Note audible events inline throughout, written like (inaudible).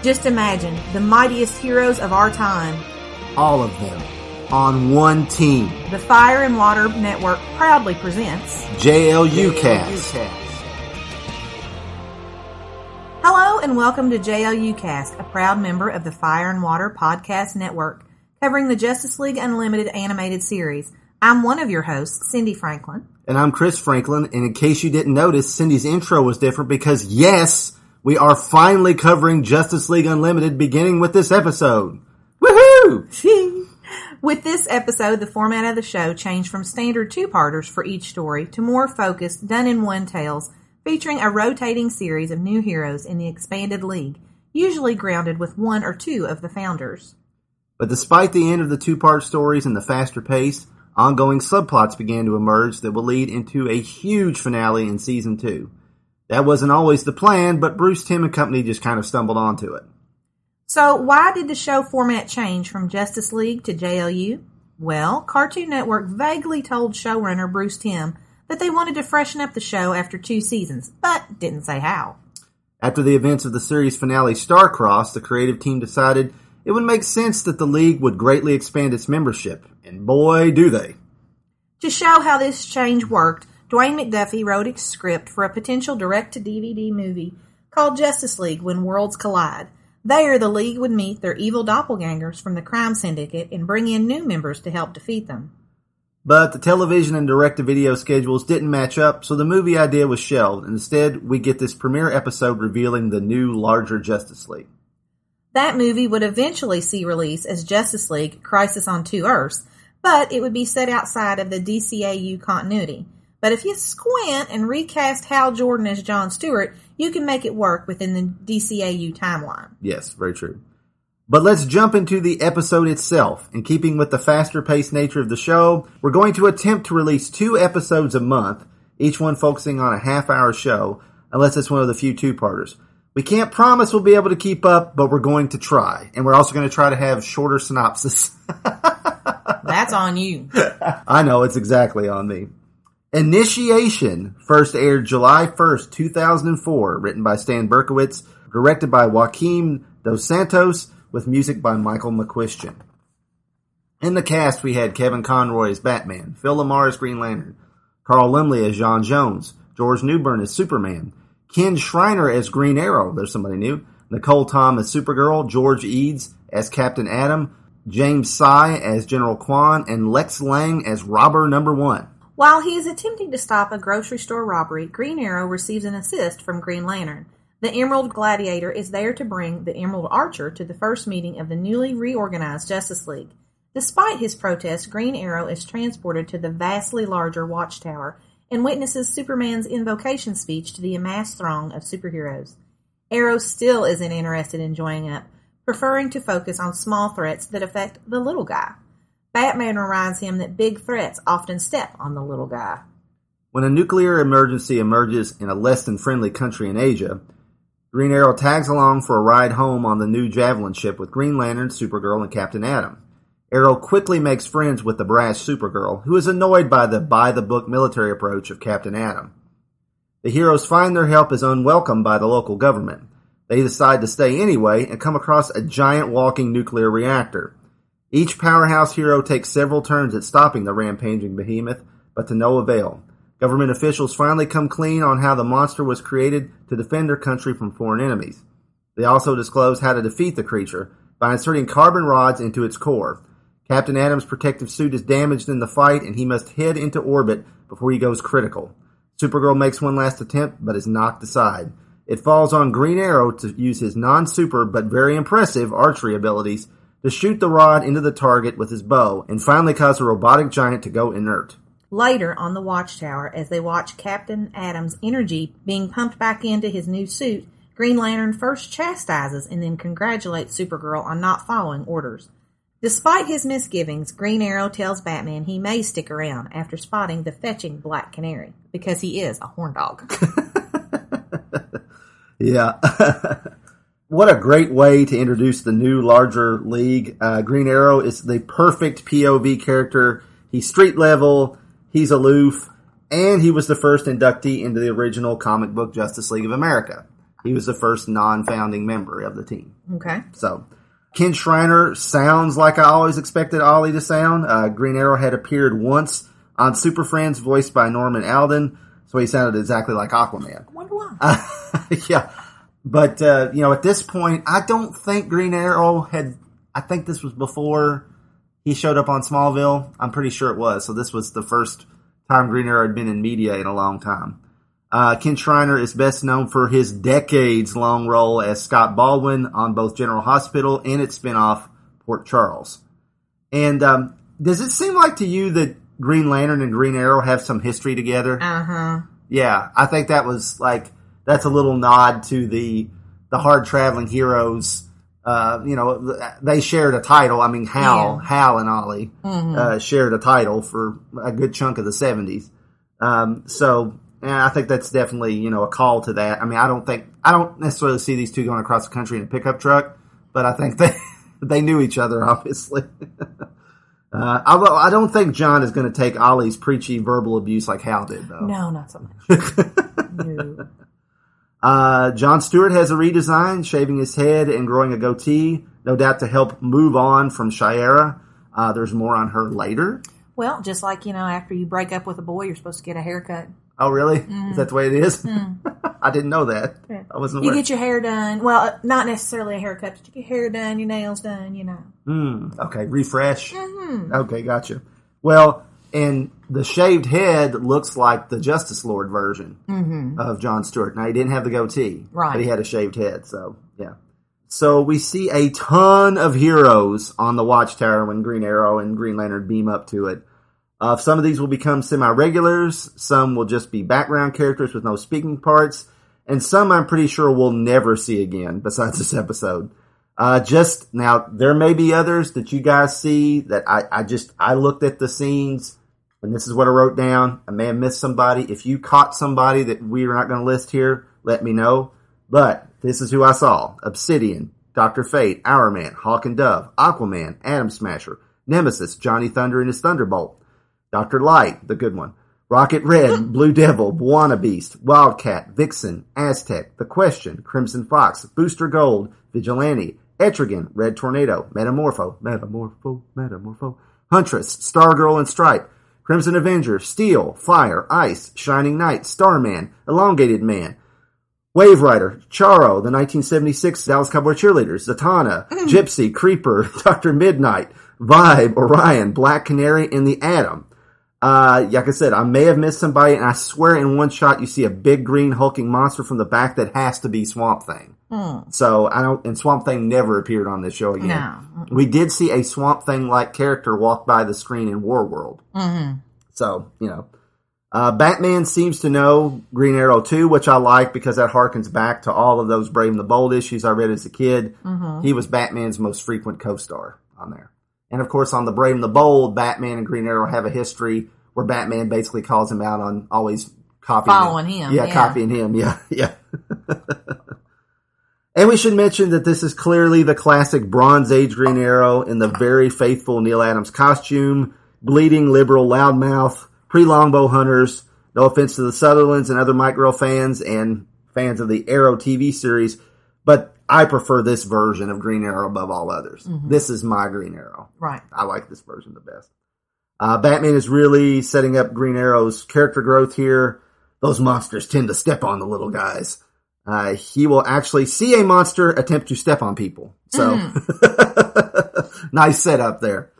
Just imagine the mightiest heroes of our time. All of them on one team. The Fire and Water Network proudly presents JLU Cast. Hello and welcome to JLU Cast, a proud member of the Fire and Water Podcast Network, covering the Justice League Unlimited animated series. I'm one of your hosts, Cindy Franklin. And I'm Chris Franklin. And in case you didn't notice, Cindy's intro was different because yes, we are finally covering Justice League Unlimited beginning with this episode. Woohoo! (laughs) With this episode, the format of the show changed from standard two-parters for each story to more focused, done-in-one tales featuring a rotating series of new heroes in the expanded league, usually grounded with one or two of the founders. But despite the end of the two-part stories and the faster pace, ongoing subplots began to emerge that will lead into a huge finale in season two. That wasn't always the plan, but Bruce Timm and company just kind of stumbled onto it. So, why did the show format change from Justice League to JLU? Well, Cartoon Network vaguely told showrunner Bruce Timm that they wanted to freshen up the show after two seasons, but didn't say how. After the events of the series finale Starcross, the creative team decided it would make sense that the league would greatly expand its membership, and boy, do they. To show how this change worked, Dwayne McDuffie wrote a script for a potential direct to DVD movie called Justice League When Worlds Collide. There, the League would meet their evil doppelgangers from the crime syndicate and bring in new members to help defeat them. But the television and direct to video schedules didn't match up, so the movie idea was shelved. Instead, we get this premiere episode revealing the new, larger Justice League. That movie would eventually see release as Justice League Crisis on Two Earths, but it would be set outside of the DCAU continuity. But if you squint and recast Hal Jordan as John Stewart, you can make it work within the DCAU timeline. Yes, very true. But let's jump into the episode itself. In keeping with the faster paced nature of the show, we're going to attempt to release two episodes a month, each one focusing on a half hour show, unless it's one of the few two parters. We can't promise we'll be able to keep up, but we're going to try. And we're also going to try to have shorter synopsis. (laughs) That's on you. I know, it's exactly on me. Initiation first aired July 1st, 2004, written by Stan Berkowitz, directed by Joaquim Dos Santos, with music by Michael McCuistion. In the cast, we had Kevin Conroy as Batman, Phil LaMarr as Green Lantern, Carl Lumbly as J'onn Jones, George Newbern as Superman, Kin Shriner as Green Arrow, there's somebody new, Nicole Tom as Supergirl, George Eads as Captain Atom, James Sie as General Kwan, and Lex Lang as Robber Number One. While he is attempting to stop a grocery store robbery, Green Arrow receives an assist from Green Lantern. The Emerald Gladiator is there to bring the Emerald Archer to the first meeting of the newly reorganized Justice League. Despite his protest, Green Arrow is transported to the vastly larger Watchtower and witnesses Superman's invocation speech to the amassed throng of superheroes. Arrow still isn't interested in joining up, preferring to focus on small threats that affect the little guy. Batman reminds him that big threats often step on the little guy. When a nuclear emergency emerges in a less than friendly country in Asia, Green Arrow tags along for a ride home on the new Javelin ship with Green Lantern, Supergirl, and Captain Atom. Arrow quickly makes friends with the brash Supergirl, who is annoyed by the by the book military approach of Captain Atom. The heroes find their help is unwelcome by the local government. They decide to stay anyway and come across a giant walking nuclear reactor. Each powerhouse hero takes several turns at stopping the rampaging behemoth, but to no avail. Government officials finally come clean on how the monster was created to defend their country from foreign enemies. They also disclose how to defeat the creature by inserting carbon rods into its core. Captain Atom's protective suit is damaged in the fight and he must head into orbit before he goes critical. Supergirl makes one last attempt but is knocked aside. It falls on Green Arrow to use his non-super but very impressive archery abilities to shoot the rod into the target with his bow and finally cause the robotic giant to go inert. Later on the Watchtower, as they watch Captain Atom's energy being pumped back into his new suit, Green Lantern first chastises and then congratulates Supergirl on not following orders. Despite his misgivings, Green Arrow tells Batman he may stick around after spotting the fetching Black Canary, because he is a horn dog. (laughs) yeah. (laughs) what a great way to introduce the new larger league. Uh, Green Arrow is the perfect POV character. He's street level, he's aloof, and he was the first inductee into the original comic book Justice League of America. He was the first non-founding member of the team. Okay. So, Kin Shriner sounds like I always expected Ollie to sound. Uh, Green Arrow had appeared once on Super Friends, voiced by Norman Alden, so he sounded exactly like Aquaman. I wonder why. Uh, (laughs) yeah, but uh, you know, at this point, I don't think Green Arrow had. I think this was before he showed up on Smallville. I'm pretty sure it was. So this was the first time Green Arrow had been in media in a long time. Uh, Kin Shriner is best known for his decades long role as Scott Baldwin on both General Hospital and its spinoff Port Charles. And um, does it seem like to you that Green Lantern and Green Arrow have some history together? Uh huh. Yeah, I think that was like that's a little nod to the the hard traveling heroes. Uh, you know, they shared a title. I mean, Hal, Yeah. Hal and Ollie Mhm. uh, shared a title for a good chunk of the seventies. Um, so, yeah, I think that's definitely you know a call to that. I mean, I don't think I don't necessarily see these two going across the country in a pickup truck, but I think (laughs) they they knew each other obviously. (laughs) Uh, although I don't think John is going to take Ollie's preachy verbal abuse like Hal did, though. No, not so much. (laughs) no. Uh, John Stewart has a redesign, shaving his head and growing a goatee, no doubt to help move on from Shayera. Uh, there's more on her later. Well, just like you know, after you break up with a boy, you're supposed to get a haircut. Oh, really? Is that the way it is? (laughs) I didn't know that. Yeah. I wasn't You get your hair done. Well, uh, not necessarily a haircut, but you get your hair done, your nails done. You know. Hmm, okay, refresh. Mm-hmm. Okay, gotcha. Well, and the shaved head looks like the Justice Lord version of John Stewart. Now he didn't have the goatee, Mm-hmm. Right. But he had a shaved head, so yeah. So we see a ton of heroes on the Watchtower when Green Arrow and Green Lantern beam up to it. Uh, some of these will become semi-regulars. Some will just be background characters with no speaking parts, and some I'm pretty sure we'll never see again besides this episode. Uh, just now, there may be others that you guys see that I, I just I looked at the scenes and this is what I wrote down. I may have missed somebody. If you caught somebody that we are not going to list here, let me know. But this is who I saw: Obsidian, Doctor Fate, Hourman, Hawk and Dove, Aquaman, Atom Smasher, Nemesis, Johnny Thunder and his Thunderbolt, Doctor Light, the good one, Rocket Red, (laughs) Blue Devil, B'wana Beast, Wildcat, Vixen, Aztec, The Question, Crimson Fox, Booster Gold, Vigilante, Etrigan, Red Tornado, Metamorpho, Metamorpho, Metamorpho, Huntress, Stargirl and Stripe, Crimson Avenger, Steel, Fire, Ice, Shining Knight, Starman, Elongated Man, Wave Rider, Charo, the 1976 Dallas Cowboy Cheerleaders, Zatanna, Gypsy, Creeper, (laughs) Dr. Midnight, Vibe, Orion, Black Canary, and the Atom. Uh, like I said, I may have missed somebody, and I swear in one shot you see a big green hulking monster from the back that has to be Swamp Thing. So I don't, and Swamp Thing never appeared on this show again. No. We did see a Swamp Thing like character walk by the screen in War World. Mm-hmm. So, you know. Uh, Batman seems to know Green Arrow too, which I like because that harkens back to all of those Brave and the Bold issues I read as a kid. He was Batman's most frequent co-star on there. And of course, on the Brave and the Bold, Batman and Green Arrow have a history where Batman basically calls him out on always copying Following him, Yeah, yeah. copying him. (laughs) Yeah, yeah. (laughs) and we should mention that this is clearly the classic Bronze Age Green Arrow in the very faithful Neal Adams costume, bleeding liberal loudmouth, pre-longbow hunters. No offense to the Sutherlands and other Mike Grell fans and fans of the Arrow TV series, but I prefer this version of Green Arrow above all others. This is my Green Arrow. Right. I like this version the best. Uh, Batman is really setting up Green Arrow's character growth here. Those monsters tend to step on the little guys. Uh, he will actually see a monster attempt to step on people. So, (laughs) nice setup there.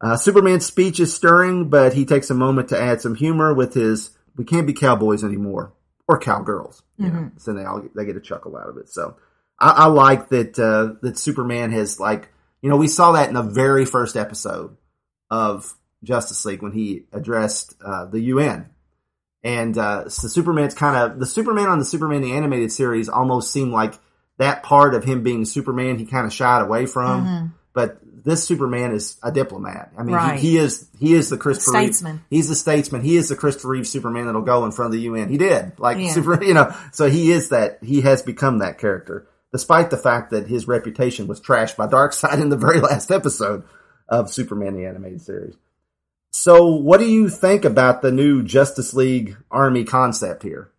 Uh, Superman's speech is stirring, but he takes a moment to add some humor with his "We can't be cowboys anymore" or cowgirls. You know, so they all they get a chuckle out of it. So, I, I like that uh, that Superman has like you know we saw that in the very first episode of Justice League when he addressed uh, the UN. And uh, so Superman's kind of the Superman on the Superman the animated series almost seemed like that part of him being Superman he kind of shied away from. But this Superman is a diplomat. I mean, Right. he, he is he is the Christopher Reeve- Statesman. he's the statesman. He is the Christopher Reeve Superman that'll go in front of the UN. He did like Yeah. super, (laughs) you know. So he is that. He has become that character, despite the fact that his reputation was trashed by Darkseid (laughs) in the very last episode of Superman the animated series. So, what do you think about the new Justice League Army concept here?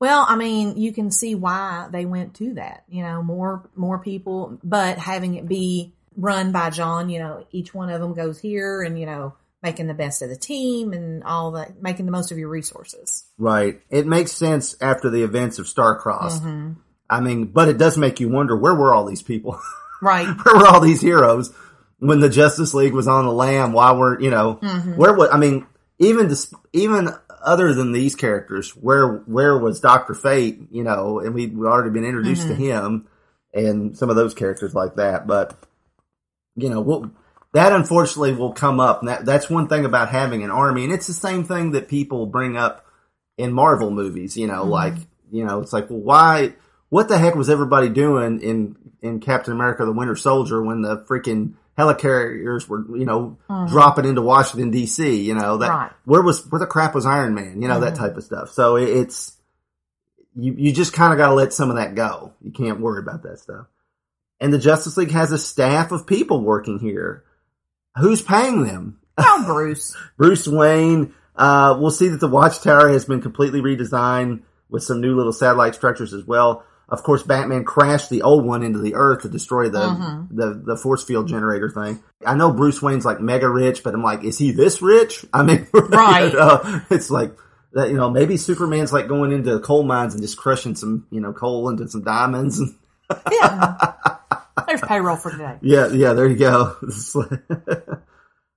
Well, I mean, you can see why they went to that. You know, more more people, but having it be run by John, you know, each one of them goes here and you know, making the best of the team and all that, making the most of your resources. Right. It makes sense after the events of Starcrossed. Mm-hmm. I mean, but it does make you wonder where were all these people? (laughs) Right. where were all these heroes when the Justice League was on the lam? Why weren't you know mm-hmm. where was I mean even dis- even other than these characters, where where was Doctor Fate? You know, and we we already been introduced to mm-hmm. him and some of those characters like that, but you know, we'll, that unfortunately will come up. And that, that's one thing about having an army, and it's the same thing that people bring up in Marvel movies. You know, mm-hmm. like you know, it's like, well, why? What the heck was everybody doing in in Captain America: The Winter Soldier when the freaking helicarriers were, you know, dropping into Washington D.C. You know that Right. where was where the crap was Iron Man? You know that type of stuff. So it, it's you you just kind of got to let some of that go. You can't worry about that stuff. And the Justice League has a staff of people working here. Who's paying them? Oh, (laughs) Bruce. Bruce Wayne. Uh, we'll see that the Watchtower has been completely redesigned with some new little satellite structures as well. Of course, Batman crashed the old one into the Earth to destroy the mm-hmm. the, the force field generator thing. I know Bruce Wayne's like mega rich, but I'm like, is he this rich? I mean, Right. (laughs) you know, it's like that. You know, maybe Superman's like going into coal mines and just crushing some you know coal into some diamonds. And, Yeah. (laughs) There's payroll for today. yeah, yeah, there you go. (laughs)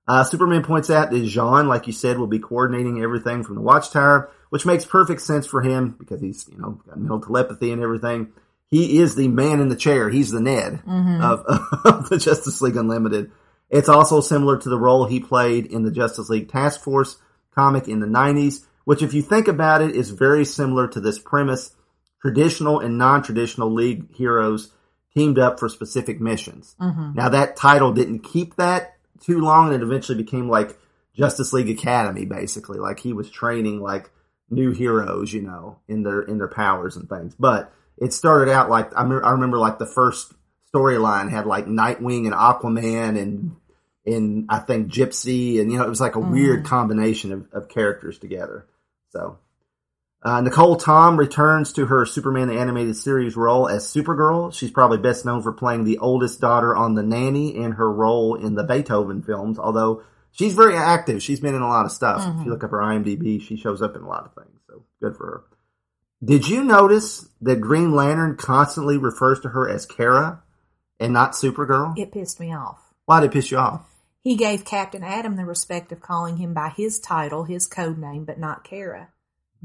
uh, Superman points out that J'onn, like you said, will be coordinating everything from the Watchtower, which makes perfect sense for him because he's, you know, got mental telepathy and everything. He is the man in the chair. He's the Ned of, (laughs) of the Justice League Unlimited. It's also similar to the role he played in the Justice League Task Force comic in the 90s, which, if you think about it, is very similar to this premise. Traditional and non-traditional League heroes teamed up for specific missions. Now that title didn't keep that too long, and it eventually became like Justice League Academy, basically. Like he was training like new heroes, you know, in their in their powers and things. But it started out like I, me- I remember like the first storyline had like Nightwing and Aquaman and and I think Gypsy, and you know, it was like a weird mm. combination of, of characters together. So. Uh, Nicole Tom returns to her Superman the Animated Series role as Supergirl. She's probably best known for playing the oldest daughter on The Nanny and her role in the Beethoven films, although she's very active. She's been in a lot of stuff. If you look up her IMDb, she shows up in a lot of things, so good for her. Did you notice that Green Lantern constantly refers to her as Kara and not Supergirl? It pissed me off. Why did it piss you off? He gave Captain Atom the respect of calling him by his title, his code name, but not Kara.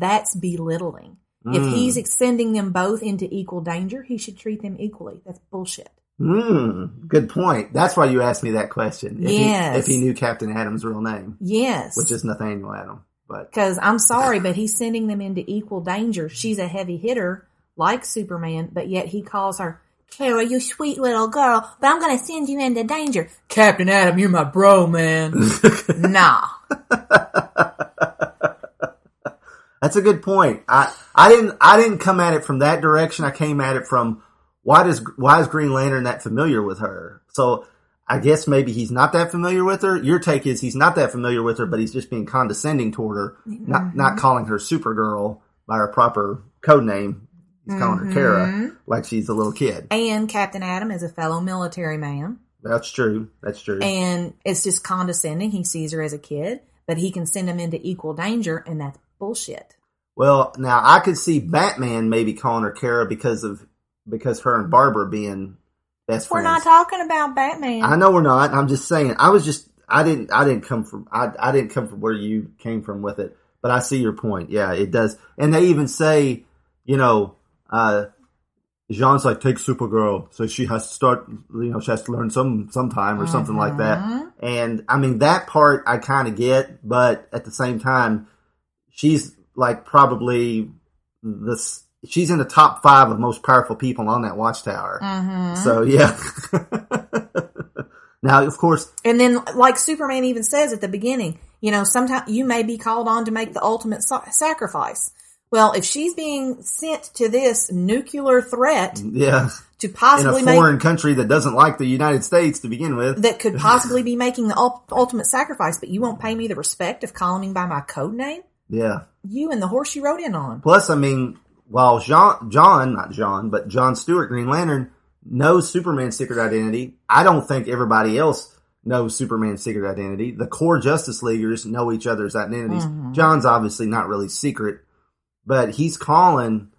That's belittling. If Mm. he's sending them both into equal danger, he should treat them equally. That's bullshit. Hmm, good point. That's why you asked me that question. If Yes. He, if he knew Captain Atom's real name. Yes. which is Nathaniel Adam. But Because I'm sorry, but he's sending them into equal danger. She's a heavy hitter, like Superman, but yet he calls her, Kara, you sweet little girl, but I'm going to send you into danger. Captain Atom, you're my bro, man. (laughs) nah. (laughs) that's a good point. I I didn't I didn't come at it from that direction. I came at it from why does why is Green Lantern that familiar with her? So I guess maybe he's not that familiar with her. Your take is he's not that familiar with her, but he's just being condescending toward her, not mm-hmm. not calling her Supergirl by her proper code name. He's calling her Kara mm-hmm. like she's a little kid. And Captain Atom is a fellow military man. That's true. That's true. And it's just condescending. He sees her as a kid, but he can send him into equal danger, and that's bullshit. Well, now I could see Batman maybe calling her Kara because of because her and Barbara being best friends. We're not talking about Batman. I know we're not. I'm just saying. I was just. I didn't. I didn't come from. I. I didn't come from where you came from with it. But I see your point. Yeah, it does. And they even say, you know, uh, J'onn's like take Supergirl, so she has to start. You know, she has to learn some sometime or something like that. And I mean that part I kind of get, but at the same time, she's like probably this. She's in the top five of most powerful people on that watchtower. Mm-hmm. So yeah. (laughs) now, of course, And then, like Superman even says at the beginning, you know, sometimes you may be called on to make the ultimate sa- sacrifice. Well, if she's being sent to this nuclear threat yeah, to possibly in a possibly make foreign country that doesn't like the United States to begin with. that could (laughs) possibly be making the ultimate sacrifice, but you won't pay me the respect of calling me by my code name, Yeah. you and the horse you rode in on. Plus, I mean, while John, John, not John, but John Stewart, Green Lantern, knows Superman's secret identity, I don't think everybody else knows Superman's secret identity. The core Justice Leaguers know each other's identities. Mhm. John's obviously not really secret, but he's calling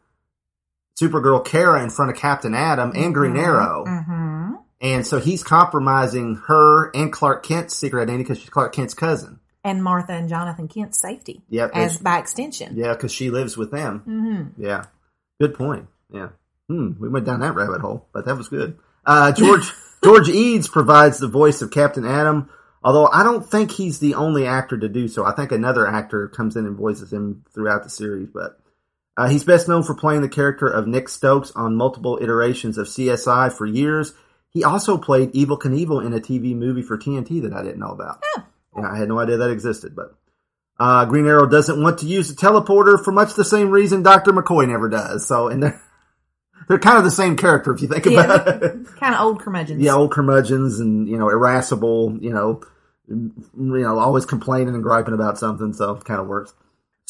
Supergirl Kara in front of Captain Atom and Green Arrow. Mm-hmm. And so he's compromising her and Clark Kent's secret identity because she's Clark Kent's cousin. And Martha and Jonathan Kent's safety, Yep. as by extension. yeah, because she lives with them. Mm-hmm. Yeah. Good point. Yeah. Hmm. We went down that rabbit hole, but that was good. Uh, George, (laughs) George Eads provides the voice of Captain Atom, although I don't think he's the only actor to do so. I think another actor comes in and voices him throughout the series, but, uh, he's best known for playing the character of Nick Stokes on multiple iterations of CSI for years. He also played Evel Knievel in a TV movie for TNT that I didn't know about. Oh. Yeah, I had no idea that existed, but uh, Green Arrow doesn't want to use the teleporter for much the same reason Doctor McCoy never does. So, and they're (laughs) they're kind of the same character if you think about it. (laughs) Kind of old curmudgeons. yeah, old curmudgeons and you know irascible. You know, you know, always complaining and griping about something. So, it kind of works.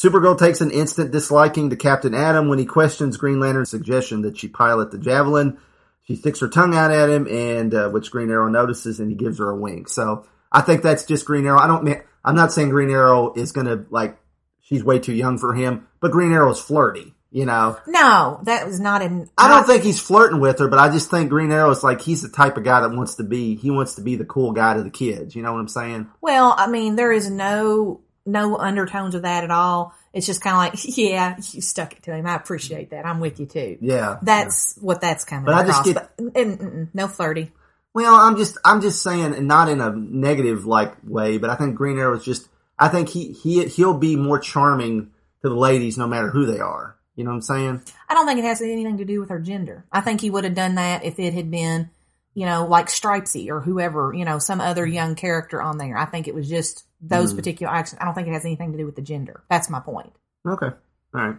Supergirl takes an instant disliking to Captain Atom when he questions Green Lantern's suggestion that she pilot the Javelin. She sticks her tongue out at him, and uh, which Green Arrow notices, and he gives her a wink. So I think that's just Green Arrow. I don't. mean I'm not saying Green Arrow is gonna like she's way too young for him, but Green Arrow's flirty. You know, No, that was not in. I don't think he's flirting with her, but I just think Green Arrow is like he's the type of guy that wants to be. He wants to be the cool guy to the kids. You know what I'm saying? Well, I mean, there is no no undertones of that at all. It's just kind of like, (laughs) yeah, you stuck it to him. I appreciate that. I'm with you too. Yeah, That's what that's coming But I just across. but, and, mm-mm, no flirty. Well, I'm just I'm just saying, and not in a negative like way, but I think Green Arrow is just I think he he he'll be more charming to the ladies no matter who they are. You know what I'm saying? I don't think it has anything to do with her gender. I think he would have done that if it had been, you know, like Stripesy or whoever, you know, some other young character on there. I think it was just those Hmm. particular actions. I don't think it has anything to do with the gender. That's my point. Okay, all right.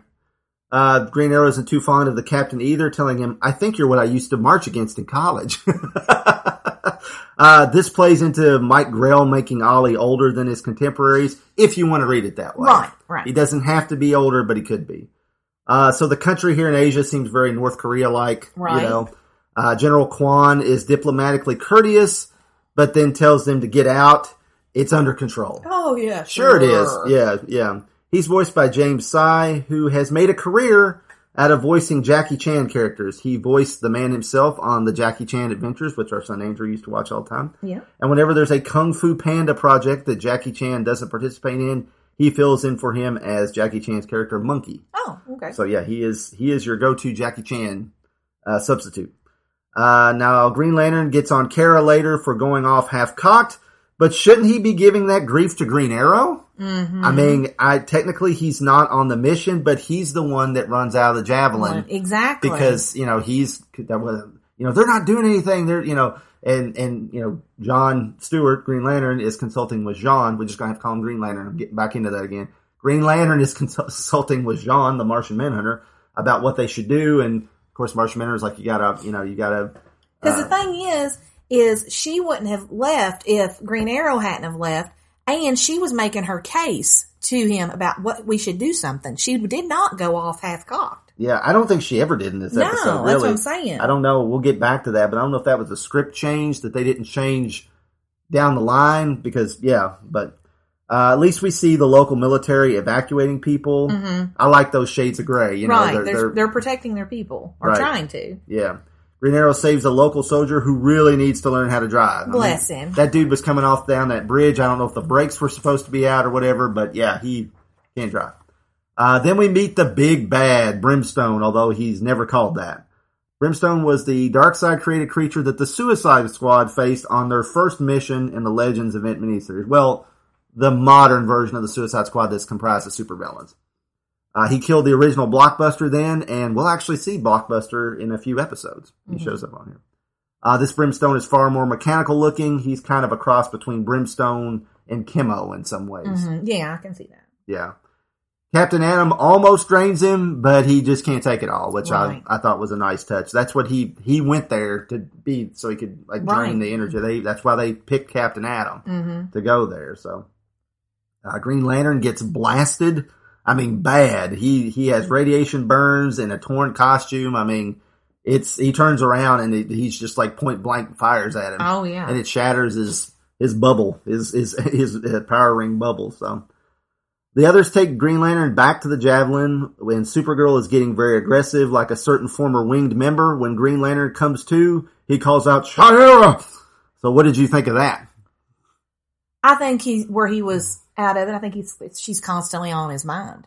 Uh, Green Arrow isn't too fond of the captain either, telling him, "I think you're what I used to march against in college." (laughs) uh, this plays into Mike Grell making Ollie older than his contemporaries, if you want to read it that way. Right, right. He doesn't have to be older, but he could be. Uh, so the country here in Asia seems very North Korea like. Right. You know, uh, General Kwan is diplomatically courteous, but then tells them to get out. It's under control. Oh yeah, Sure, it is. Yeah, yeah. He's voiced by James Sie, who has made a career out of voicing Jackie Chan characters. He voiced the man himself on the Jackie Chan Adventures, which our son Andrew used to watch all the time. Yeah. And whenever there's a Kung Fu Panda project that Jackie Chan doesn't participate in, he fills in for him as Jackie Chan's character Monkey. Oh, okay. So yeah, he is he is your go-to Jackie Chan uh, substitute. Uh, now Green Lantern gets on Kara later for going off half cocked, but shouldn't he be giving that grief to Green Arrow? Mm-hmm. I mean, I technically he's not on the mission, but he's the one that runs out of the javelin exactly because you know he's that was you know they're not doing anything. They're you know and and you know John Stewart Green Lantern is consulting with J'onn. We're just gonna have to call him Green Lantern. I'm getting back into that again. Green Lantern is consulting with J'onn, the Martian Manhunter, about what they should do. And of course, Martian Manhunter's like, you gotta, you know, you gotta. Because uh, the thing is, is she wouldn't have left if Green Arrow hadn't have left, and she was making her case to him about what we should do something. She did not go off half cocked. Yeah, I don't think she ever did in this No, episode. that's what I'm saying. I don't know. We'll get back to that, but I don't know if that was a script change that they didn't change down the line because yeah, but uh, at least we see the local military evacuating people. I like those shades of gray. You know, Mm-hmm. right? they're, They're, they're- they're, protecting their people or Right. trying to. yeah. Green Arrow saves a local soldier who really needs to learn how to drive. I Bless him. That dude was coming off down that bridge. I don't know if the brakes were supposed to be out or whatever, but yeah, he can't drive. Uh, then we meet the big bad Brimstone, although he's never called that. Brimstone was the Darkseid created creature that the Suicide Squad faced on their first mission in the Legends event miniseries. Well, the modern version of the Suicide Squad that's comprised of supervillains. Uh, he killed the original Blockbuster then, and we'll actually see Blockbuster in a few episodes. He shows up on here. Uh, this Brimstone is far more mechanical looking. He's kind of a cross between Brimstone and Chemo in some ways. Mhm. Yeah, I can see that. Yeah. Captain Atom almost drains him, but he just can't take it all, which Right. I, I thought was a nice touch. That's what he he went there to be, so he could like drain Right. the energy. They that's why they picked Captain Atom hmm to go there. So, uh, Green Lantern gets blasted I mean, bad. He he has radiation burns and a torn costume. I mean, it's he turns around and it, he's just like point blank fires at him. Oh yeah. and it shatters his his bubble, his his (laughs) his, uh, power ring bubble. So the others take Green Lantern back to the Javelin when Supergirl is getting very aggressive, like a certain former winged member. When Green Lantern comes to, he calls out "Shayera." So what did you think of that? I think he where he was out of it. I think he's she's constantly on his mind.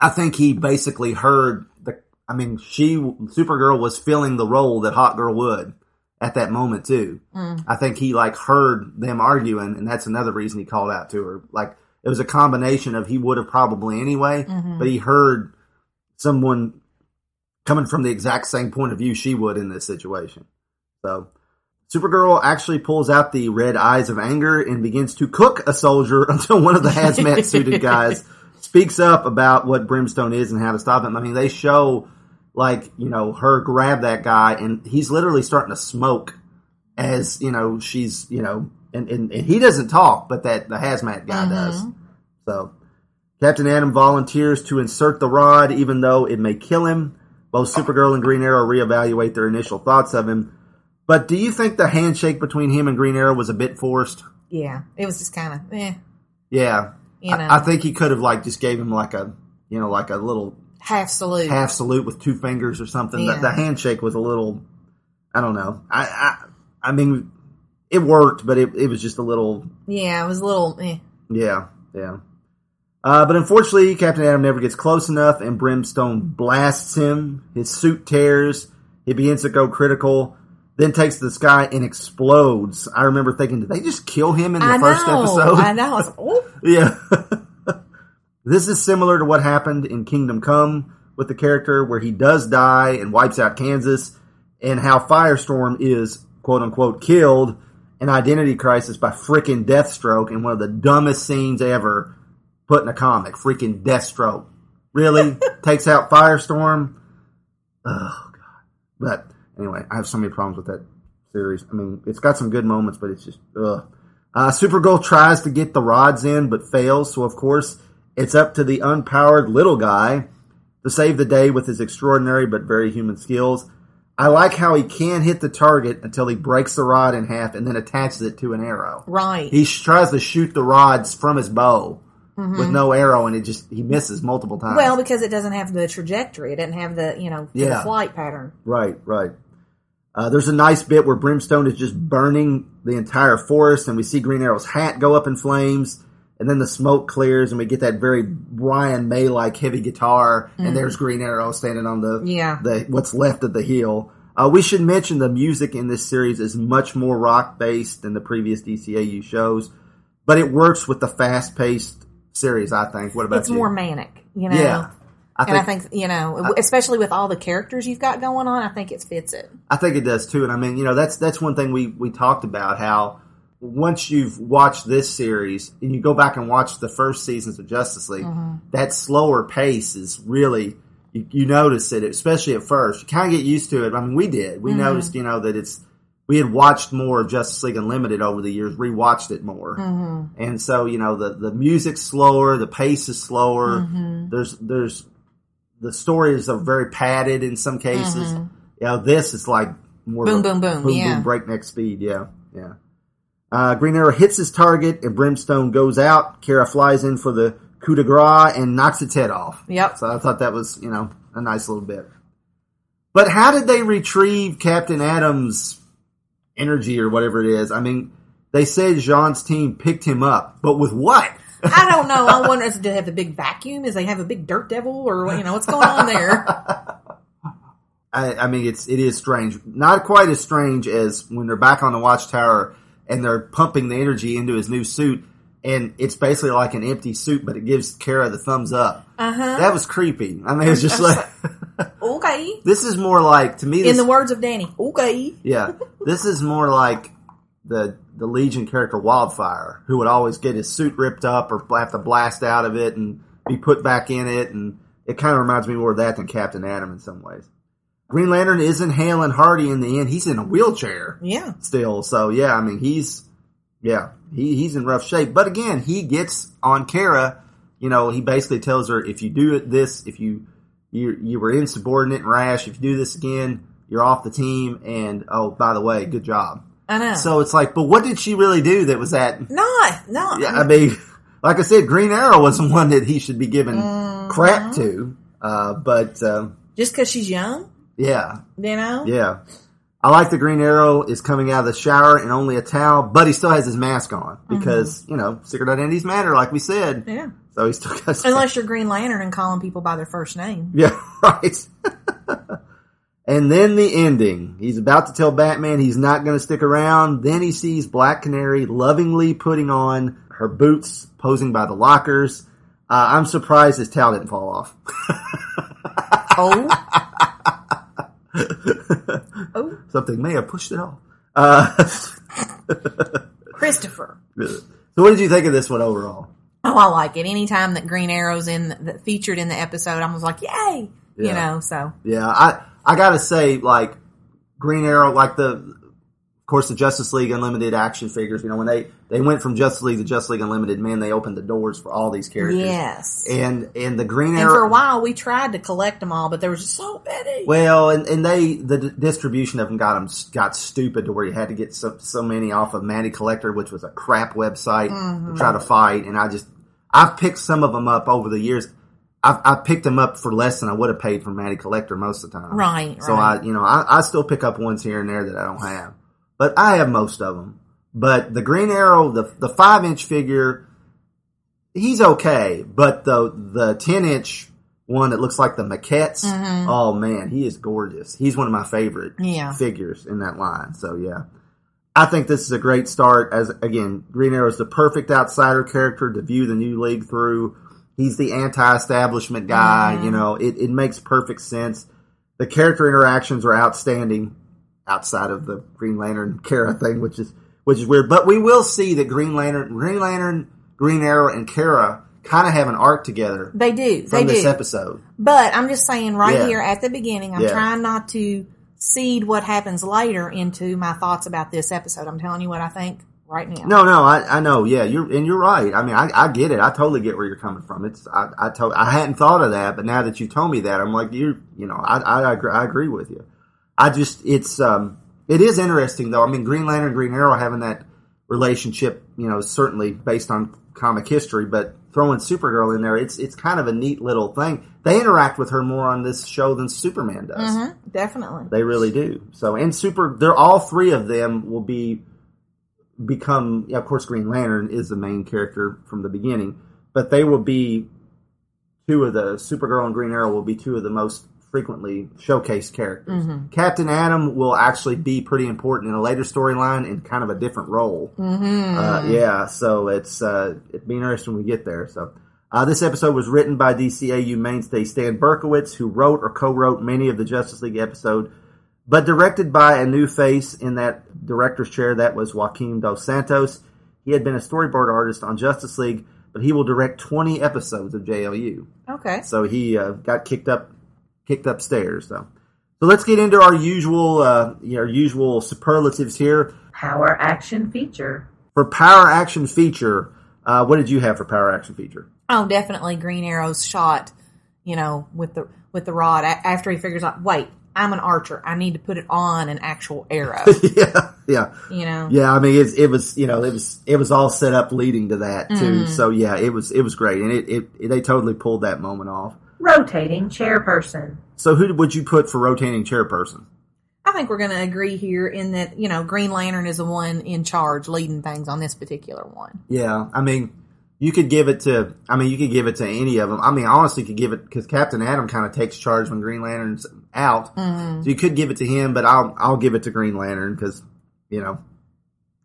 I think he basically heard the. I mean, she Supergirl was filling the role that Hawkgirl would at that moment too. Mm. I think he like heard them arguing, and that's another reason he called out to her. Like it was a combination of he would have probably anyway, Mhm. but he heard someone coming from the exact same point of view she would in this situation. So Supergirl actually pulls out the red eyes of anger and begins to cook a soldier (laughs) until one of the hazmat suited (laughs) guys speaks up about what brimstone is and how to stop him. I mean, they show like, you know, her grab that guy and he's literally starting to smoke as, you know, she's, you know, and, and, and he doesn't talk, but that the hazmat guy Mhm. does. So Captain Atom volunteers to insert the rod even though it may kill him. Both Supergirl and Green Arrow reevaluate their initial thoughts of him. But do you think the handshake between him and Green Arrow was a bit forced? Yeah, it was just kind of eh, Yeah. you know, I, I think he could have like just gave him like a you know, like a little half salute. half salute with two fingers or something. Yeah. The, the handshake was a little I don't know. I I, I mean it worked, but it, it was just a little yeah, it was a little. Eh. Yeah, yeah. Uh, but unfortunately, Captain Atom never gets close enough, and Brimstone blasts him. His suit tears. He begins to go critical, then takes the sky and explodes. I remember thinking, did they just kill him in the I first know. episode? I know. Like, oh, (laughs) yeah. (laughs) this is similar to what happened in Kingdom Come with the character where he does die and wipes out Kansas, and how Firestorm is quote unquote killed in Identity Crisis by freaking Deathstroke in one of the dumbest scenes ever put in a comic. Freaking Deathstroke. Really? (laughs) Takes out Firestorm? Oh, God. But anyway, I have so many problems with that series. I mean, it's got some good moments, but it's just, ugh. Uh, Supergirl tries to get the rods in, but fails. So, of course, it's up to the unpowered little guy to save the day with his extraordinary but very human skills. I like how he can hit the target until he breaks the rod in half and then attaches it to an arrow. right. He sh- tries to shoot the rods from his bow with no arrow, and it just he misses multiple times. Mm-hmm. well, because it doesn't have the trajectory. It doesn't have the you know Yeah. the flight pattern. Right, right. Uh, there's a nice bit where Brimstone is just burning the entire forest, and we see Green Arrow's hat go up in flames, and then the smoke clears, and we get that very Brian May like heavy guitar, and there's Green Arrow standing on the. Yeah. the what's left of the hill. Uh, we should mention the music in this series is much more rock based than the previous DCAU shows, but it works with the fast paced series. I think. What about It's you? more manic, you know. yeah. I and I think you know, especially with all the characters you've got going on, I think it fits it. I think it does too, and I mean, you know, that's that's one thing we we talked about how once you've watched this series and you go back and watch the first seasons of Justice League, mm-hmm. that slower pace is really you, you notice it, especially at first. You kind of get used to it. I mean, we did. We mm-hmm. noticed, you know, that it's we had watched more of Justice League Unlimited over the years, rewatched it more, mm-hmm. and so you know the the music's slower, the pace is slower. There's there's the stories are very padded in some cases. You know, this is like more Boom, boom, boom, boom, yeah. boom, breakneck speed. Yeah, yeah. Uh, Green Arrow hits his target, and Brimstone goes out. Kara flies in for the coup de grace and knocks its head off. Yep. So I thought that was, you know, a nice little bit. But how did they retrieve Captain Atom's energy or whatever it is? I mean, they said J'onn's team picked him up, but with what? I don't know. I wonder, do they have the big vacuum? Is they have a big dirt devil, or you know what's going on there? (laughs) I, I mean, it's it is strange. Not quite as strange as when they're back on the watchtower and they're pumping the energy into his new suit, and it's basically like an empty suit, but it gives Kara the thumbs up. Uh huh. That was creepy. I mean, it's just like (laughs) Okay. this is more like to me. This, In the words of Danny, okay. yeah, this is more like the the Legion character Wildfire, who would always get his suit ripped up or have to blast out of it and be put back in it, and it kind of reminds me more of that than Captain Atom in some ways. Green Lantern isn't Hale and Hardy in the end; he's in a wheelchair Yeah. still. So yeah, I mean he's yeah he, he's in rough shape. But again, he gets on Kara You know, he basically tells her if you do it this, if you you you were insubordinate and rash, if you do this again, you're off the team. And oh, by the way, good job. I know. So it's like, but what did she really do that was that? not, no. Yeah, I mean, like I said, Green Arrow wasn't (laughs) one that he should be given crap to. Uh, but uh, just because she's young, yeah, you know. yeah. I like the Green Arrow is coming out of the shower in only a towel, but he still has his mask on because you know secret identities matter, like we said. Yeah. So he still got. Unless you're Green Lantern and calling people by their first name. Yeah, (laughs) right. (laughs) and then the ending. He's about to tell Batman he's not going to stick around. Then he sees Black Canary lovingly putting on her boots, posing by the lockers. Uh, I'm surprised his towel didn't fall off. (laughs) Oh. (laughs) oh. Something may have pushed it off. Uh, (laughs) Christopher. so, what did you think of this one overall? Oh, I like it. Anytime that Green Arrow's in the, featured in the episode, I was like, yay! You know, so Yeah, I I gotta say, like Green Arrow, like the, of course, the Justice League Unlimited action figures. You know, when they they went from Justice League to Justice League Unlimited, man, they opened the doors for all these characters. yes. And and the Green Arrow. And for a while, we tried to collect them all, but there was just so many. well, and, and they the d- distribution of them got them got stupid to where you had to get so so many off of Matty Collector, which was a crap website Mm-hmm. to try to fight. And I just I've picked some of them up over the years. I picked them up for less than I would have paid for Matty Collector most of the time. Right, So right. I, you know, I, I still pick up ones here and there that I don't have, but I have most of them. But the Green Arrow, the the five inch figure, he's okay. But the the ten inch one that looks like the maquettes, mm-hmm. oh man, he is gorgeous. He's one of my favorite Yeah. figures in that line. So yeah. I think this is a great start. As again, Green Arrow is the perfect outsider character to view the new league through. He's the anti-establishment guy. You know, it, it makes perfect sense. The character interactions are outstanding, outside of the Green Lantern Kara thing, which is which is weird. But we will see that Green Lantern, Green Lantern, Green Arrow, and Kara kind of have an arc together they do. from They this do. episode. But I'm just saying right Yeah. here at the beginning, I'm Yeah. trying not to seed what happens later into my thoughts about this episode. I'm telling you what I think right now. No, no, I, I know. Yeah, you're and you're right. I mean, I, I get it. I totally get where you're coming from. It's I I, to, I hadn't thought of that, but now that you told me that, I'm like you. You know, I I, agree, I agree with you. I just it's um it is interesting though. I mean, Green Lantern, Green Arrow having that relationship, you know, certainly based on comic history, but throwing Supergirl in there, it's it's kind of a neat little thing. They interact with her more on this show than Superman does. Mhm, definitely. They really do. So, and super, they're all three of them will be become. Yeah, of course, Green Lantern is the main character from the beginning, but they will be two of the Supergirl and Green Arrow will be two of the most frequently showcased characters. Captain Atom will actually be pretty important in a later storyline in kind of a different role. Mm-hmm. Uh, yeah, so it's uh, it'd be interesting when we get there. So. Uh, this episode was written by DCAU mainstay Stan Berkowitz, who wrote or co-wrote many of the Justice League episode, but directed by a new face in that director's chair. That was Joaquin Dos Santos. He had been a storyboard artist on Justice League, but he will direct 20 episodes of JLU. Okay. So he uh, got kicked up, kicked upstairs. So, so let's get into our usual, uh, our usual superlatives here Power Action Feature. for Power Action Feature. Uh, what did you have for Power Action Feature? Oh, definitely Green Arrow's shot, you know, with the with the rod a- after he figures out, wait, I'm an archer. I need to put it on an actual arrow. (laughs) yeah, yeah, you know. yeah. I mean, it, it was you know it was it was all set up leading to that too. Mm-hmm. So yeah, it was it was great, and it, it, it they totally pulled that moment off. Rotating Chairperson. So who would you put for rotating chairperson? I think we're going to agree here in that you know Green Lantern is the one in charge, leading things on this particular one. Yeah, I mean, you could give it to. I mean, you could give it to any of them. I mean, honestly, you could give it because Captain Atom kind of takes charge when Green Lantern's out. Mm-hmm. So you could give it to him, but I'll I'll give it to Green Lantern because you know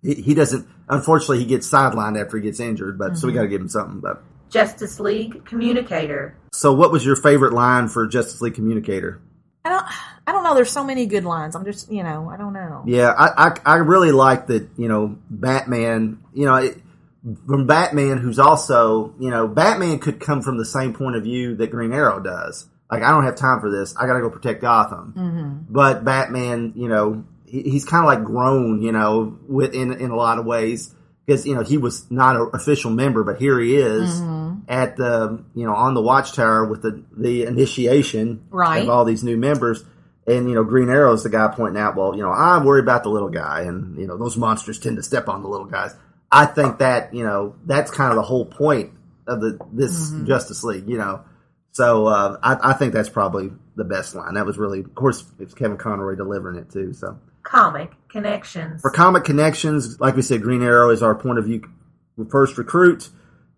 he, he doesn't. Unfortunately, he gets sidelined after he gets injured, but so we mm-hmm. got to give him something. But Justice League Communicator. so, what was your favorite line for Justice League Communicator? I don't, I don't know. There's so many good lines. I'm just, you know, I don't know. Yeah, I, I, I really like that, you know, Batman, you know, it, from Batman, who's also, you know, Batman could come from the same point of view that Green Arrow does. Like, I don't have time for this. I gotta go protect Gotham. Mm-hmm. But Batman, you know, he, he's kind of like grown, you know, with, in, in a lot of ways because you know he was not an official member, but here he is Mhm. at the you know on the watchtower with the the initiation Right. of all these new members. And you know, Green Arrow is the guy pointing out, well, you know, I worry about the little guy, and you know, those monsters tend to step on the little guys. I think that you know that's kind of the whole point of the this Mhm. Justice League, you know. So uh, I, I think that's probably the best line. That was really, of course, it's Kevin Conroy delivering it too. So Comic connections. for comic connections, like we said, Green Arrow is our point of view first recruit,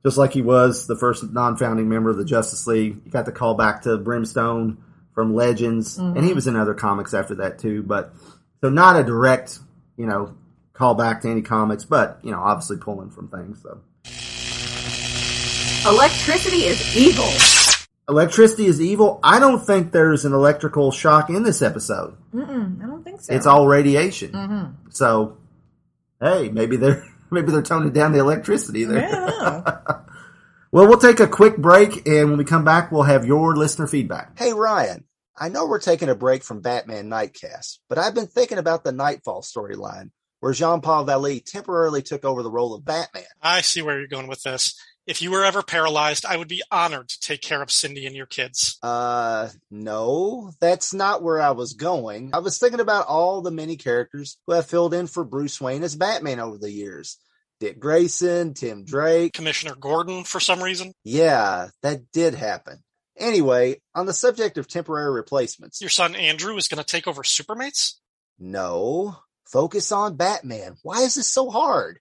just like he was the first non-founding member of the Justice League. You got the call back to Brimstone from Legends, and he was in other comics after that too. But so not a direct, you know, call back to any comics, but you know, obviously pulling from things. So Electricity is evil. electricity is evil. I don't think there's an electrical shock in this episode. Mm-mm, I don't think so. It's all radiation. hmm So, hey, maybe they're (laughs) maybe they're toning down the electricity there. Yeah. (laughs) well, we'll take a quick break, and when we come back, we'll have your listener feedback. Hey Ryan, I know we're taking a break from Batman Nightcast, but I've been thinking about the Nightfall storyline, where Jean-Paul Valley temporarily took over the role of Batman. I see where you're going with this. If you were ever paralyzed, I would be honored to take care of Cindy and your kids. Uh, no, that's not where I was going. I was thinking about all the many characters who have filled in for Bruce Wayne as Batman over the years. Dick Grayson, Tim Drake. Commissioner Gordon, for some reason. Yeah, that did happen. Anyway, on the subject of temporary replacements, Your son Andrew is going to take over Supermates? no, focus on Batman. Why is this so hard?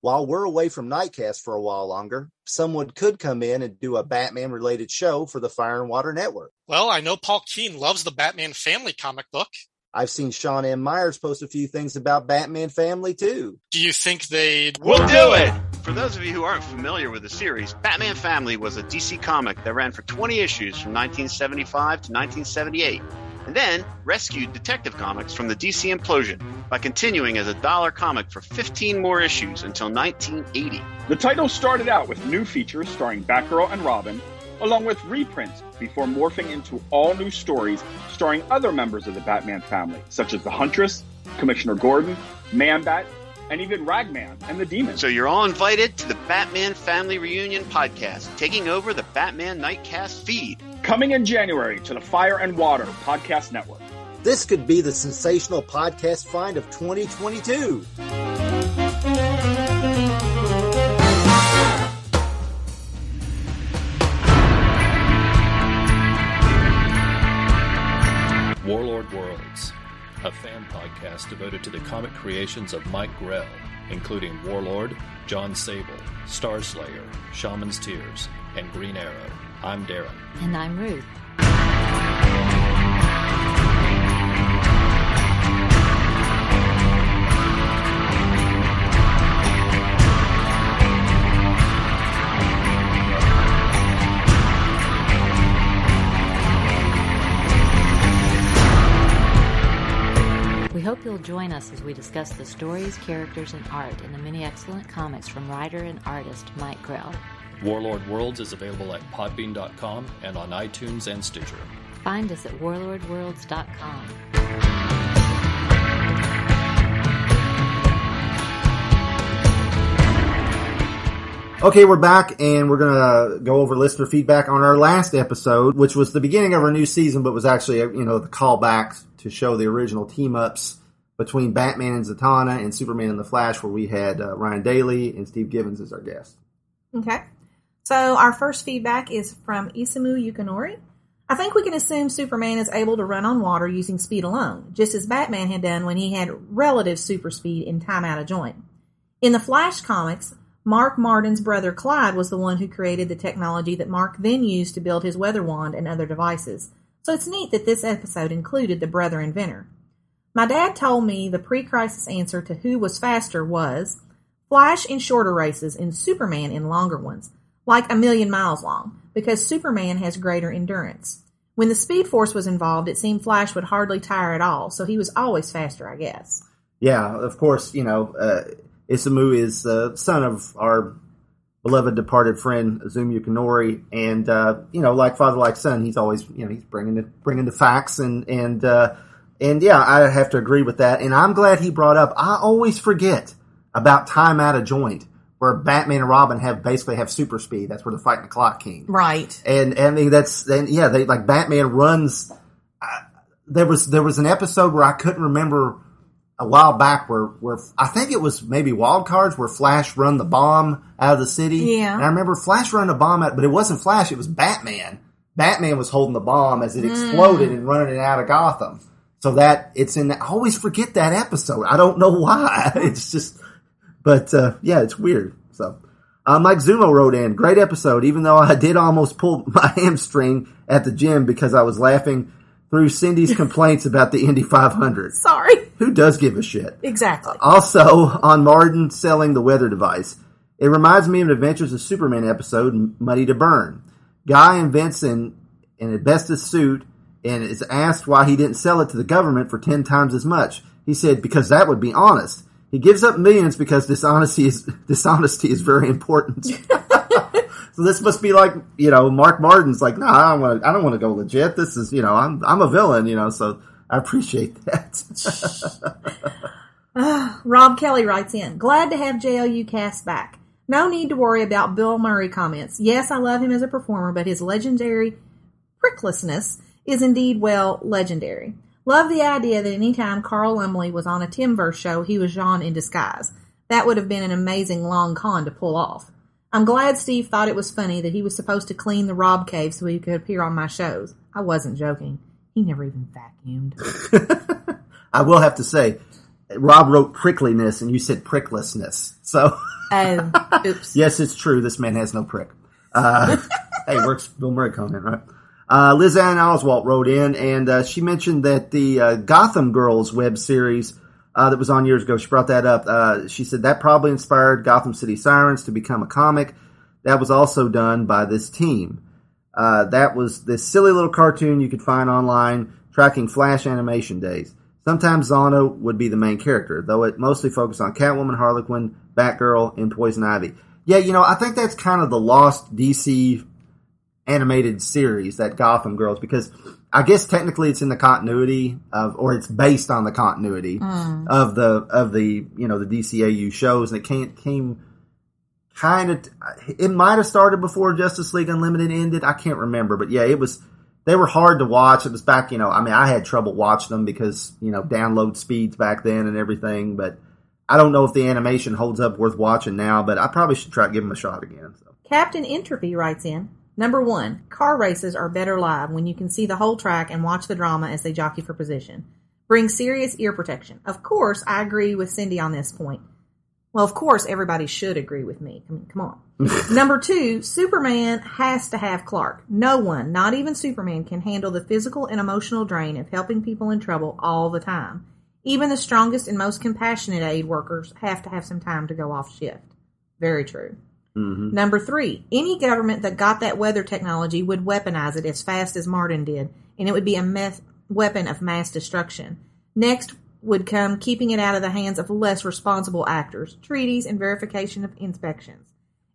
While we're away from Nightcast for a while longer, someone could come in and do a Batman related show for the Fire and Water Network. Well, I know Paul Keene loves the Batman family comic book. I've seen Sean M. Myers post a few things about Batman Family too. Do you think they'd. We'll do it! For those of you who aren't familiar with the series, Batman Family was a DC comic that ran for 20 issues from 1975 to 1978, and then rescued Detective Comics from the DC implosion by continuing as a dollar comic for 15 more issues until 1980. The title started out with new features starring Batgirl and Robin, along with reprints before morphing into all new stories starring other members of the Batman family, such as the Huntress, Commissioner Gordon, Man-Bat, and even Ragman and the Demon. So you're all invited to the Batman Family Reunion podcast, taking over the Batman Nightcast feed. Coming in January to the Fire and Water Podcast Network. This could be the sensational podcast find of 2022. Warlord Worlds, a fan podcast devoted to the comic creations of Mike Grell, including Warlord, Jon Sable, Starslayer, Shaman's Tears, and Green Arrow. I'm Darren. And I'm Ruth. We hope you'll join us as we discuss the stories, characters, and art in the many excellent comics from writer and artist Mike Grell. Warlord Worlds is available at podbean.com and on iTunes and Stitcher. Find us at warlordworlds.com. Okay, we're back and we're gonna go over listener feedback on our last episode, which was the beginning of our new season, but was actually you know the callback to show the original team ups between Batman and Zatanna and Superman and the Flash, where we had uh, Ryan Daly and Steve Gibbons as our guests. Okay. So our first feedback is from Isamu Yukinori. I think we can assume Superman is able to run on water using speed alone, just as Batman had done when he had relative super speed in Time Out of Joint. In the Flash comics, Mark Mardon's brother Clyde was the one who created the technology that Mark then used to build his weather wand and other devices. So it's neat that this episode included the brother inventor. My dad told me the pre crisis answer to who was faster was Flash in shorter races and Superman in longer ones, like a million miles long, because Superman has greater endurance. When the Speed Force was involved, it seemed Flash would hardly tire at all, so he was always faster, I guess. Yeah, of course, you know, uh, Isamu is the son of our beloved departed friend Azumi Yukinori, and uh, you know, like father, like son, he's always you know he's bringing the bringing the facts and and uh, and yeah, I have to agree with that, and I'm glad he brought up. I always forget about time out of joint, where Batman and Robin have basically have super speed. That's where they're fighting the Clock King. Right. And, and I mean that's and yeah, they like Batman runs. There was there was an episode where I couldn't remember a while back where where I think it was maybe Wild Cards where Flash run the bomb out of the city. Yeah. and I remember Flash run the bomb out, but it wasn't Flash; it was Batman. Batman was holding the bomb as it mm. exploded and running it out of Gotham. So that it's in. I always forget that episode. I don't know (laughs) why. It's just, but uh, yeah, it's weird. So. Uh, Mike Zumo wrote in, great episode, even though I did almost pull (laughs) my hamstring at the gym because I was laughing through Cindy's (laughs) complaints about the Indy 500. Sorry. Who does give a shit? Exactly. Also, on Martin selling the weather device, it reminds me of an Adventures of Superman episode, Muddy to Burn. Guy invents an, an asbestos suit and is asked why he didn't sell it to the government for 10 times as much. He said, because that would be honest. He gives up millions because dishonesty is, (laughs) dishonesty is very important. (laughs) so this must be like, you know, Mark Martin's like, no, I don't want to, I don't want to go legit. This is, you know, I'm, I'm a villain, you know, so I appreciate that. (laughs) Ah, Rob Kelly writes in, glad to have JLU cast back. No need to worry about Bill Murray comments. Yes, I love him as a performer, but his legendary pricklessness is indeed, well, legendary. Love the idea that anytime Carl Lumbly was on a Timmverse show, he was J'onn in disguise. That would have been an amazing long con to pull off. I'm glad Steve thought it was funny that he was supposed to clean the Rob cave so he could appear on my shows. I wasn't joking. He never even vacuumed. (laughs) I will have to say, Rob wrote prickliness and you said pricklessness. So, Oh, (laughs) oops. yes, it's true. This man has no prick. Uh, (laughs) hey, works Bill Murray comment, right? Uh, Liz Ann Oswalt wrote in and uh, she mentioned that the uh, Gotham Girls web series uh, that was on years ago, she brought that up. Uh, she said that probably inspired Gotham City Sirens to become a comic. That was also done by this team. Uh, that was this silly little cartoon you could find online tracking Flash animation days. Sometimes Zono would be the main character, though it mostly focused on Catwoman, Harley Quinn, Batgirl, and Poison Ivy. Yeah, you know, I think that's kind of the lost DC animated series, that Gotham Girls, because I guess technically it's in the continuity of, or it's based on the continuity hmm. of the of the you know the DCAU shows, and it came came kind of. It might have started before Justice League Unlimited ended. I can't remember, but yeah, it was. They were hard to watch. It was back, you know. I mean, I had trouble watching them because you know download speeds back then and everything. But I don't know if the animation holds up worth watching now. But I probably should try to give them a shot again. So. Captain Entropy writes in Number one, car races are better live when you can see the whole track and watch the drama as they jockey for position. Bring serious ear protection. Of course, I agree with Cindy on this point. Well, of course, everybody should agree with me. I mean, come on. (laughs) Number two, Superman has to have Clark. No one, not even Superman, can handle the physical and emotional drain of helping people in trouble all the time. Even the strongest and most compassionate aid workers have to have some time to go off shift. Very true. Mm-hmm. Number three, any government that got that weather technology would weaponize it as fast as Martin did, and it would be a weapon of mass destruction. Next would come keeping it out of the hands of less responsible actors, treaties, and verification of inspections.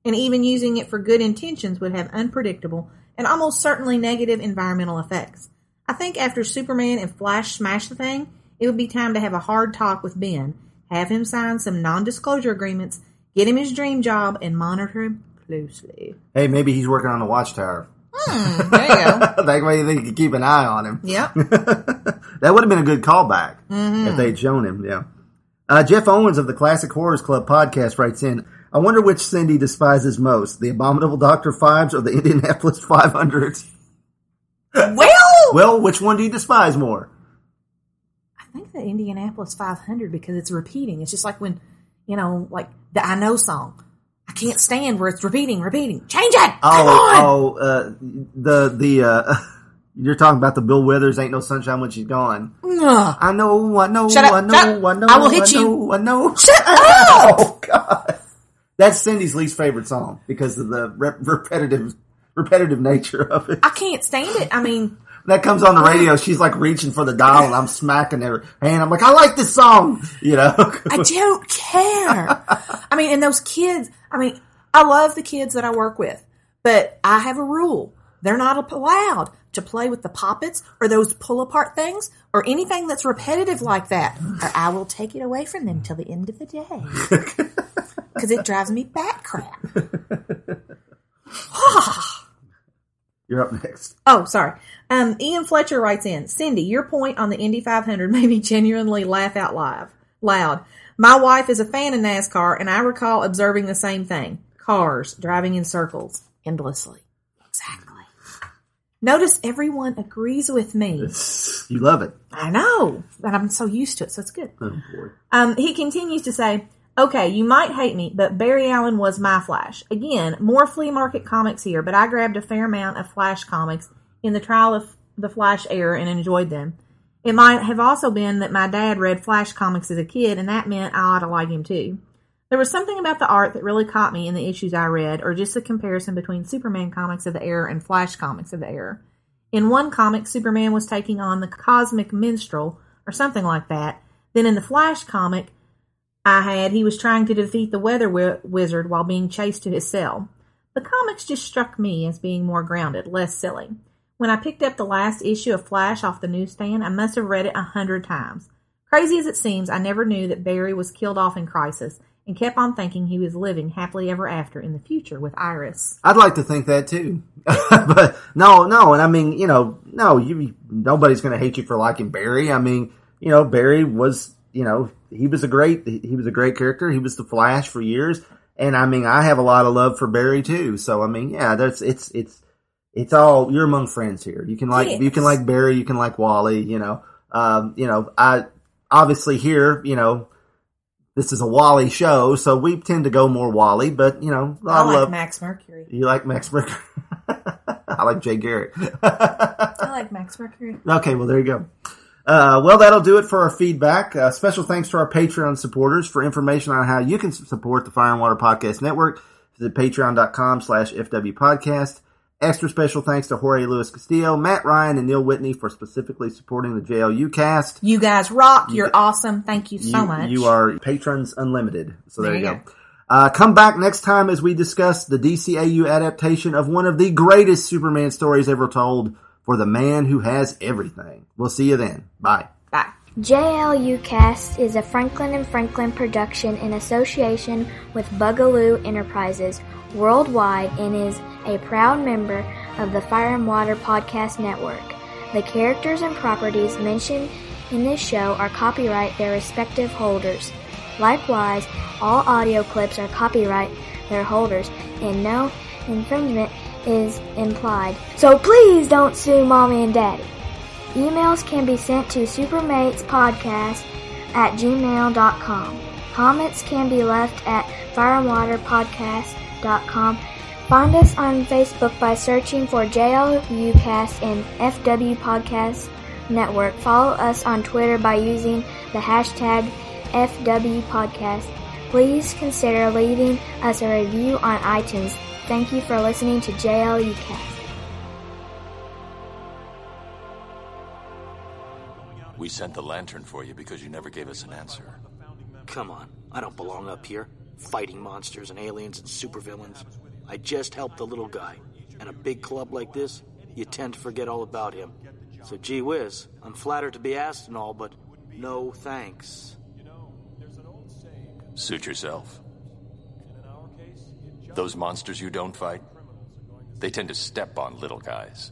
And even using it for good intentions would have unpredictable and almost certainly negative environmental effects. I think after Superman and Flash smash the thing, it would be time to have a hard talk with Ben, have him sign some non disclosure agreements, get him his dream job, and monitor him closely. Hey, maybe he's working on the watchtower. Hmm, (laughs) there you go. that way they could keep an eye on him. Yep. (laughs) that would have been a good callback if they'd shown him. Yeah. Uh, Jeff Owens of the Classic Horrors Club podcast writes in. I wonder which Cindy despises most: the Abominable Doctor Phibes or the Indianapolis 500s. Well, (laughs) Well, which one do you despise more? I think the Indianapolis 500 because it's repeating. It's just like when, you know, like the I Know song. I can't stand where it's repeating, repeating. Change it! Come on! Oh, oh, uh, the the uh, (laughs) you're talking about the Bill Withers "Ain't No Sunshine When She's Gone." Ugh. I know, I know, Shut up, I know, shut up. I know, I will hit you. know, I know. Shut (laughs) up! Oh God, that's Cindy's least favorite song because of the rep- repetitive, repetitive nature of it. I can't stand it. I mean, That comes on the radio. She's like reaching for the dial, and I'm smacking her hand. I'm like, I like this song, you know. I don't care. I mean, and those kids, I mean, I love the kids that I work with, but I have a rule. They're not allowed to play with the poppets or those pull apart things or anything that's repetitive like that, or I will take it away from them till the end of the day. (laughs) Because it drives me bat crap. (laughs) You're up next. Oh, sorry. Um, Ian Fletcher writes in, Cindy, your point on the Indy 500 (laughs) made me genuinely laugh out loud. Loud. My wife is a fan of NASCAR, and I recall observing the same thing: cars driving in circles endlessly. Exactly. Notice everyone agrees with me. You love it. I know, and I'm so used to it, so it's good. Oh, boy. Um, he continues to say, Okay, you might hate me, but Barry Allen was my Flash. Again, more flea market comics here, but I grabbed a fair amount of Flash comics in the trial of the Flash era and enjoyed them. It might have also been that my dad read Flash comics as a kid, and that meant I ought to like him too. There was something about the art that really caught me in the issues I read, or just the comparison between Superman comics of the era and Flash comics of the era. In one comic, Superman was taking on the Cosmic Minstrel, or something like that. Then in the Flash comic I had, he was trying to defeat the Weather wi- Wizard while being chased to his cell. The comics just struck me as being more grounded, less silly. When I picked up the last issue of Flash off the newsstand, I must have read it a hundred times. Crazy as it seems, I never knew that Barry was killed off in Crisis, and kept on thinking he was living happily ever after in the future with Iris. I'd like to think that too, (laughs) but no, no, and I mean, you know, no, you nobody's going to hate you for liking Barry. I mean, you know, Barry was, you know, he was a great, he was a great character. He was the Flash for years, and I mean, I have a lot of love for Barry too. So I mean, yeah, that's it's it's it's all you're among friends here. You can like Yes. you can like Barry, you can like Wally. You know, um, you know, I obviously here, you know. This is a Wally show, so we tend to go more Wally, but you know, lot I like love. Max Mercury. You like Max Mercury? (laughs) I like Jay Garrick. I like Max Mercury. (laughs) okay, well, there you go. Uh, well, that'll do it for our feedback. Uh, special thanks to our Patreon supporters. For information on how you can support the Fire and Water Podcast Network, visit patreon.com slash FW Podcast. Extra special thanks to Jorge Luis Castillo, Matt Ryan, and Neil Whitney for specifically supporting the JLU cast. You guys rock. You're awesome. Thank you so you, much. You are patrons unlimited. So there, There you you go. Uh, come back next time as we discuss the DCAU adaptation of one of the greatest Superman stories ever told for the man who has everything. We'll see you then. Bye. Bye. JLU Cast is a Franklin and Franklin production in association with Bugaloo Enterprises worldwide and is a proud member of the Fire and Water Podcast Network. The characters and properties mentioned in this show are copyright their respective holders. Likewise, all audio clips are copyright their holders and no infringement is implied. So please don't sue mommy and daddy. Emails can be sent to supermatespodcast at gmail.com. Comments can be left at fireandwaterpodcast.com. Find us on Facebook by searching for JLUcast and FW Podcast Network. Follow us on Twitter by using the hashtag FW Podcast. Please consider leaving us a review on iTunes. Thank you for listening to JLUcast. We sent the lantern for you because you never gave us an answer. Come on, I don't belong up here, fighting monsters and aliens and supervillains. I just helped the little guy. And a big club like this, you tend to forget all about him. So gee whiz, I'm flattered to be asked and all, but no thanks. Suit yourself. Those monsters you don't fight, they tend to step on little guys.